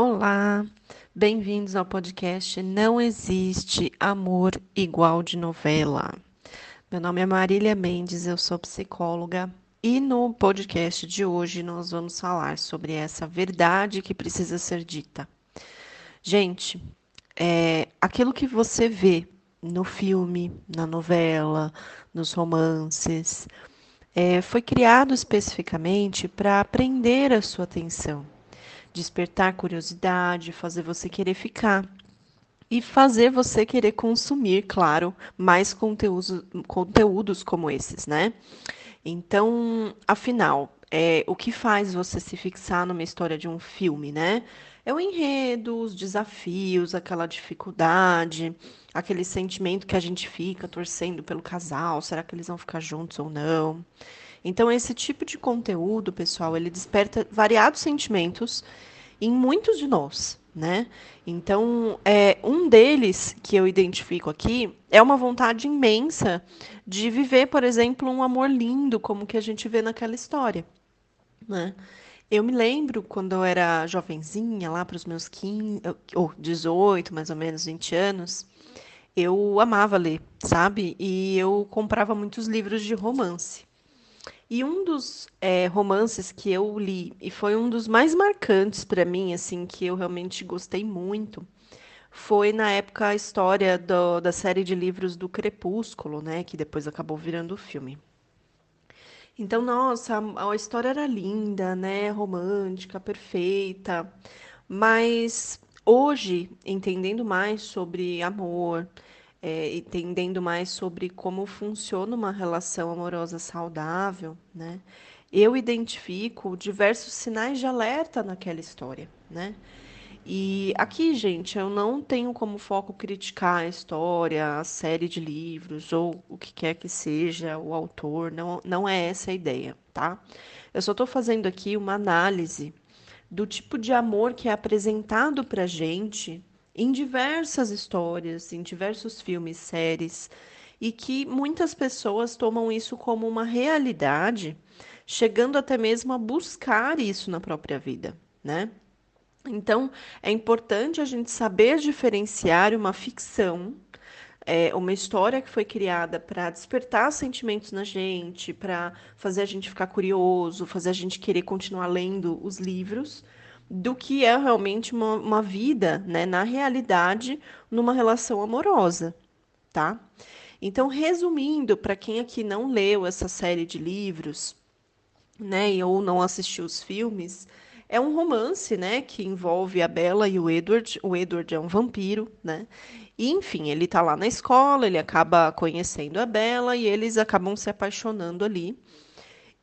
Olá, bem-vindos ao podcast Não Existe Amor Igual de Novela. Meu nome é Marília Mendes, eu sou psicóloga e no podcast de hoje nós vamos falar sobre essa verdade que precisa ser dita. Gente, é, aquilo que você vê no filme, na novela, nos romances, é, foi criado especificamente para prender a sua atenção despertar curiosidade, fazer você querer ficar e fazer você querer consumir, claro, mais conteúdos, conteúdos como esses, né? Então, afinal, é, o que faz você se fixar numa história de um filme, né? É o enredo, os desafios, aquela dificuldade, aquele sentimento que a gente fica torcendo pelo casal, será que eles vão ficar juntos ou não? Então, esse tipo de conteúdo, pessoal, ele desperta variados sentimentos em muitos de nós, né? Então, é, um deles que eu identifico aqui é uma vontade imensa de viver, por exemplo, um amor lindo, como que a gente vê naquela história, né? Eu me lembro quando eu era jovenzinha, lá para os meus 15, ou 18, mais ou menos 20 anos, eu amava ler, sabe? E eu comprava muitos livros de romance. E um dos é, romances que eu li, e foi um dos mais marcantes para mim, assim, que eu realmente gostei muito, foi na época a história do, da série de livros do Crepúsculo, né? Que depois acabou virando o filme. Então, nossa, a, a história era linda, né? Romântica, perfeita. Mas hoje, entendendo mais sobre amor, é, entendendo mais sobre como funciona uma relação amorosa saudável, né? Eu identifico diversos sinais de alerta naquela história, né? E aqui, gente, eu não tenho como foco criticar a história, a série de livros ou o que quer que seja o autor, não, não é essa a ideia, tá? Eu só estou fazendo aqui uma análise do tipo de amor que é apresentado para gente em diversas histórias, em diversos filmes, séries, e que muitas pessoas tomam isso como uma realidade, chegando até mesmo a buscar isso na própria vida, né? Então, é importante a gente saber diferenciar uma ficção, é, uma história que foi criada para despertar sentimentos na gente, para fazer a gente ficar curioso, fazer a gente querer continuar lendo os livros, do que é realmente uma, uma vida, né, na realidade, numa relação amorosa, tá? Então, resumindo, para quem aqui não leu essa série de livros, né, ou não assistiu os filmes, é um romance, né, que envolve a Bella e o Edward. O Edward é um vampiro, né? E, enfim, ele tá lá na escola, ele acaba conhecendo a Bella e eles acabam se apaixonando ali.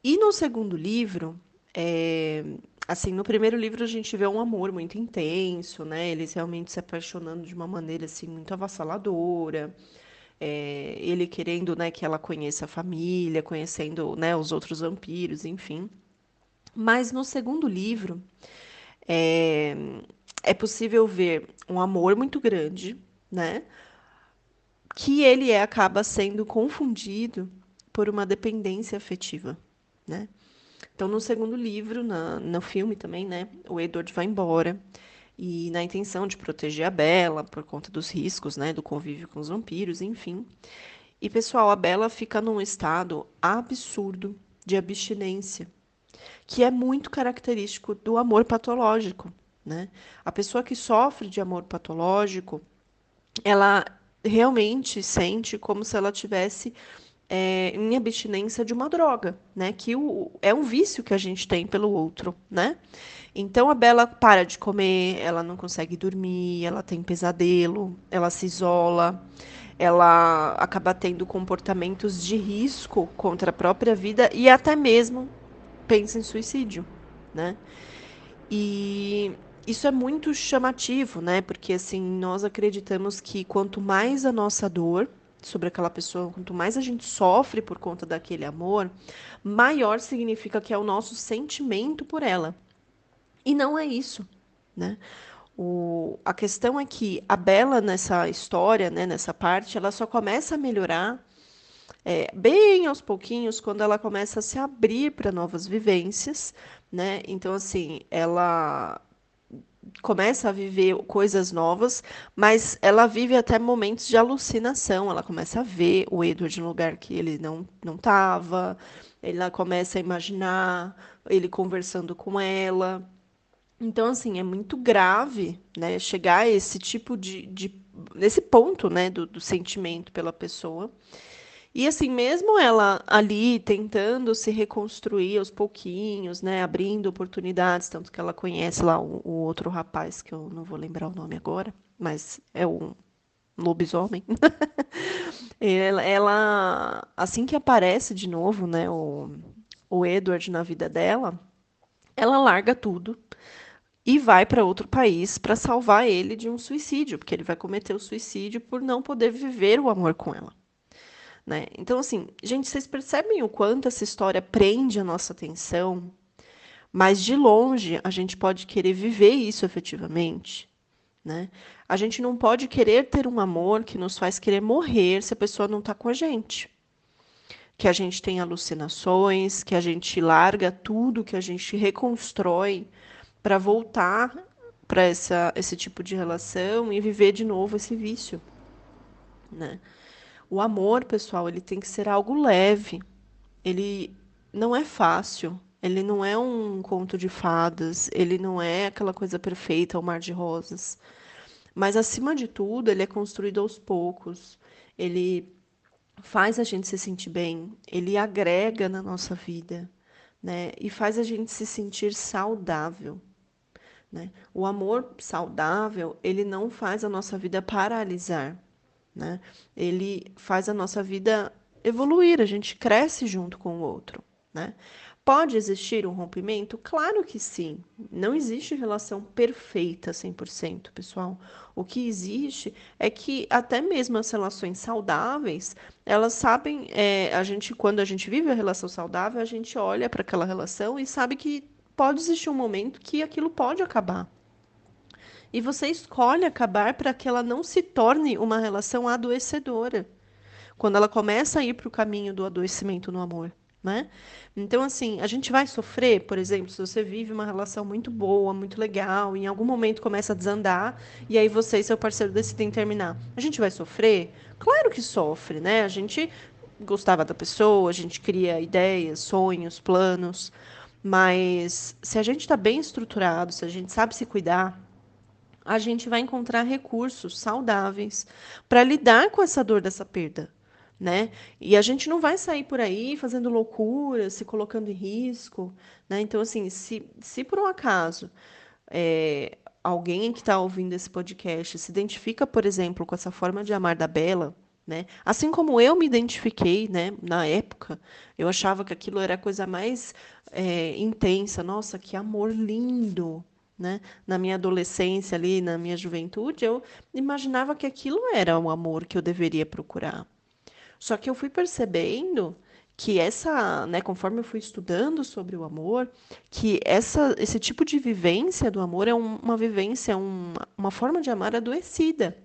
E no segundo livro, é, assim, no primeiro livro a gente vê um amor muito intenso, né? Eles realmente se apaixonando de uma maneira assim muito avassaladora. É, ele querendo, né, que ela conheça a família, conhecendo, né, os outros vampiros, enfim. Mas no segundo livro é, é possível ver um amor muito grande, né? Que ele é, acaba sendo confundido por uma dependência afetiva, né? Então, no segundo livro, na, no filme também, né, o Edward vai embora e na intenção de proteger a Bella por conta dos riscos, né, do convívio com os vampiros, enfim. E pessoal, a Bella fica num estado absurdo de abstinência, que é muito característico do amor patológico, né? A pessoa que sofre de amor patológico, ela realmente sente como se ela tivesse é, em abstinência de uma droga, né? Que o, é um vício que a gente tem pelo outro, né? Então a Bela para de comer, ela não consegue dormir, ela tem pesadelo, ela se isola, ela acaba tendo comportamentos de risco contra a própria vida e até mesmo pensa em suicídio, né? E isso é muito chamativo, né? Porque assim, nós acreditamos que quanto mais a nossa dor, sobre aquela pessoa, quanto mais a gente sofre por conta daquele amor, maior significa que é o nosso sentimento por ela. E não é isso, né? O, a questão é que a Bela nessa história, né, nessa parte, ela só começa a melhorar é, bem aos pouquinhos quando ela começa a se abrir para novas vivências, né? Então assim, ela começa a viver coisas novas, mas ela vive até momentos de alucinação. Ela começa a ver o Edward um lugar que ele não não estava. Ela começa a imaginar ele conversando com ela. Então, assim, é muito grave, né, chegar a esse tipo de, de nesse ponto, né, do, do sentimento pela pessoa. E assim, mesmo ela ali tentando se reconstruir aos pouquinhos, né, abrindo oportunidades, tanto que ela conhece lá o, o outro rapaz, que eu não vou lembrar o nome agora, mas é um lobisomem. ela, ela, assim que aparece de novo, né, o, o Edward na vida dela, ela larga tudo e vai para outro país para salvar ele de um suicídio, porque ele vai cometer o suicídio por não poder viver o amor com ela. Né? Então, assim, gente, vocês percebem o quanto essa história prende a nossa atenção? Mas de longe a gente pode querer viver isso efetivamente. Né? A gente não pode querer ter um amor que nos faz querer morrer se a pessoa não está com a gente. Que a gente tem alucinações, que a gente larga tudo, que a gente reconstrói para voltar para esse tipo de relação e viver de novo esse vício. Né? O amor, pessoal, ele tem que ser algo leve. Ele não é fácil. Ele não é um conto de fadas. Ele não é aquela coisa perfeita, o mar de rosas. Mas, acima de tudo, ele é construído aos poucos. Ele faz a gente se sentir bem. Ele agrega na nossa vida. Né? E faz a gente se sentir saudável. Né? O amor saudável, ele não faz a nossa vida paralisar né? Ele faz a nossa vida evoluir, a gente cresce junto com o outro, né? Pode existir um rompimento? Claro que sim. Não existe relação perfeita 100%, pessoal. O que existe é que até mesmo as relações saudáveis, elas sabem, é, a gente quando a gente vive a relação saudável, a gente olha para aquela relação e sabe que pode existir um momento que aquilo pode acabar e você escolhe acabar para que ela não se torne uma relação adoecedora. Quando ela começa a ir para o caminho do adoecimento no amor. Né? Então, assim, a gente vai sofrer, por exemplo, se você vive uma relação muito boa, muito legal, em algum momento começa a desandar, e aí você e seu parceiro decidem terminar. A gente vai sofrer? Claro que sofre, né? A gente gostava da pessoa, a gente cria ideias, sonhos, planos, mas se a gente está bem estruturado, se a gente sabe se cuidar, a gente vai encontrar recursos saudáveis para lidar com essa dor dessa perda. Né? E a gente não vai sair por aí fazendo loucuras, se colocando em risco. Né? Então, assim, se, se por um acaso é, alguém que está ouvindo esse podcast se identifica, por exemplo, com essa forma de amar da Bela, né? Assim como eu me identifiquei, né, na época, eu achava que aquilo era a coisa mais é, intensa. Nossa, que amor lindo, né? Na minha adolescência ali, na minha juventude, eu imaginava que aquilo era o amor que eu deveria procurar. Só que eu fui percebendo que essa, né, conforme eu fui estudando sobre o amor, que essa, esse tipo de vivência do amor é um, uma vivência, um, uma forma de amar adoecida.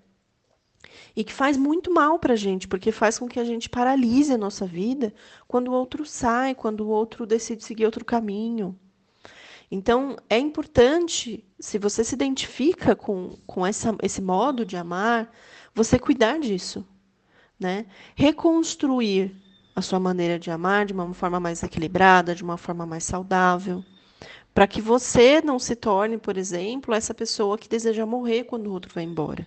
E que faz muito mal para a gente, porque faz com que a gente paralise a nossa vida quando o outro sai, quando o outro decide seguir outro caminho. Então, é importante, se você se identifica com, com essa, esse modo de amar, você cuidar disso. Né? Reconstruir a sua maneira de amar de uma forma mais equilibrada, de uma forma mais saudável, para que você não se torne, por exemplo, essa pessoa que deseja morrer quando o outro vai embora.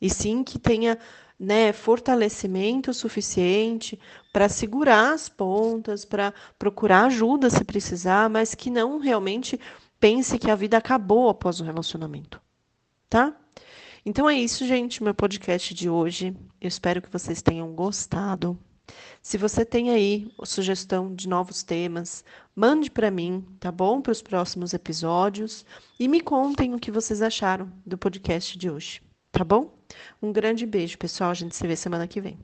E sim que tenha né, fortalecimento suficiente para segurar as pontas, para procurar ajuda se precisar, mas que não realmente pense que a vida acabou após o relacionamento, tá? Então é isso, gente, meu podcast de hoje. Eu espero que vocês tenham gostado. Se você tem aí sugestão de novos temas, mande para mim, tá bom? Para os próximos episódios e me contem o que vocês acharam do podcast de hoje, tá bom? Um grande beijo, pessoal. A gente se vê semana que vem.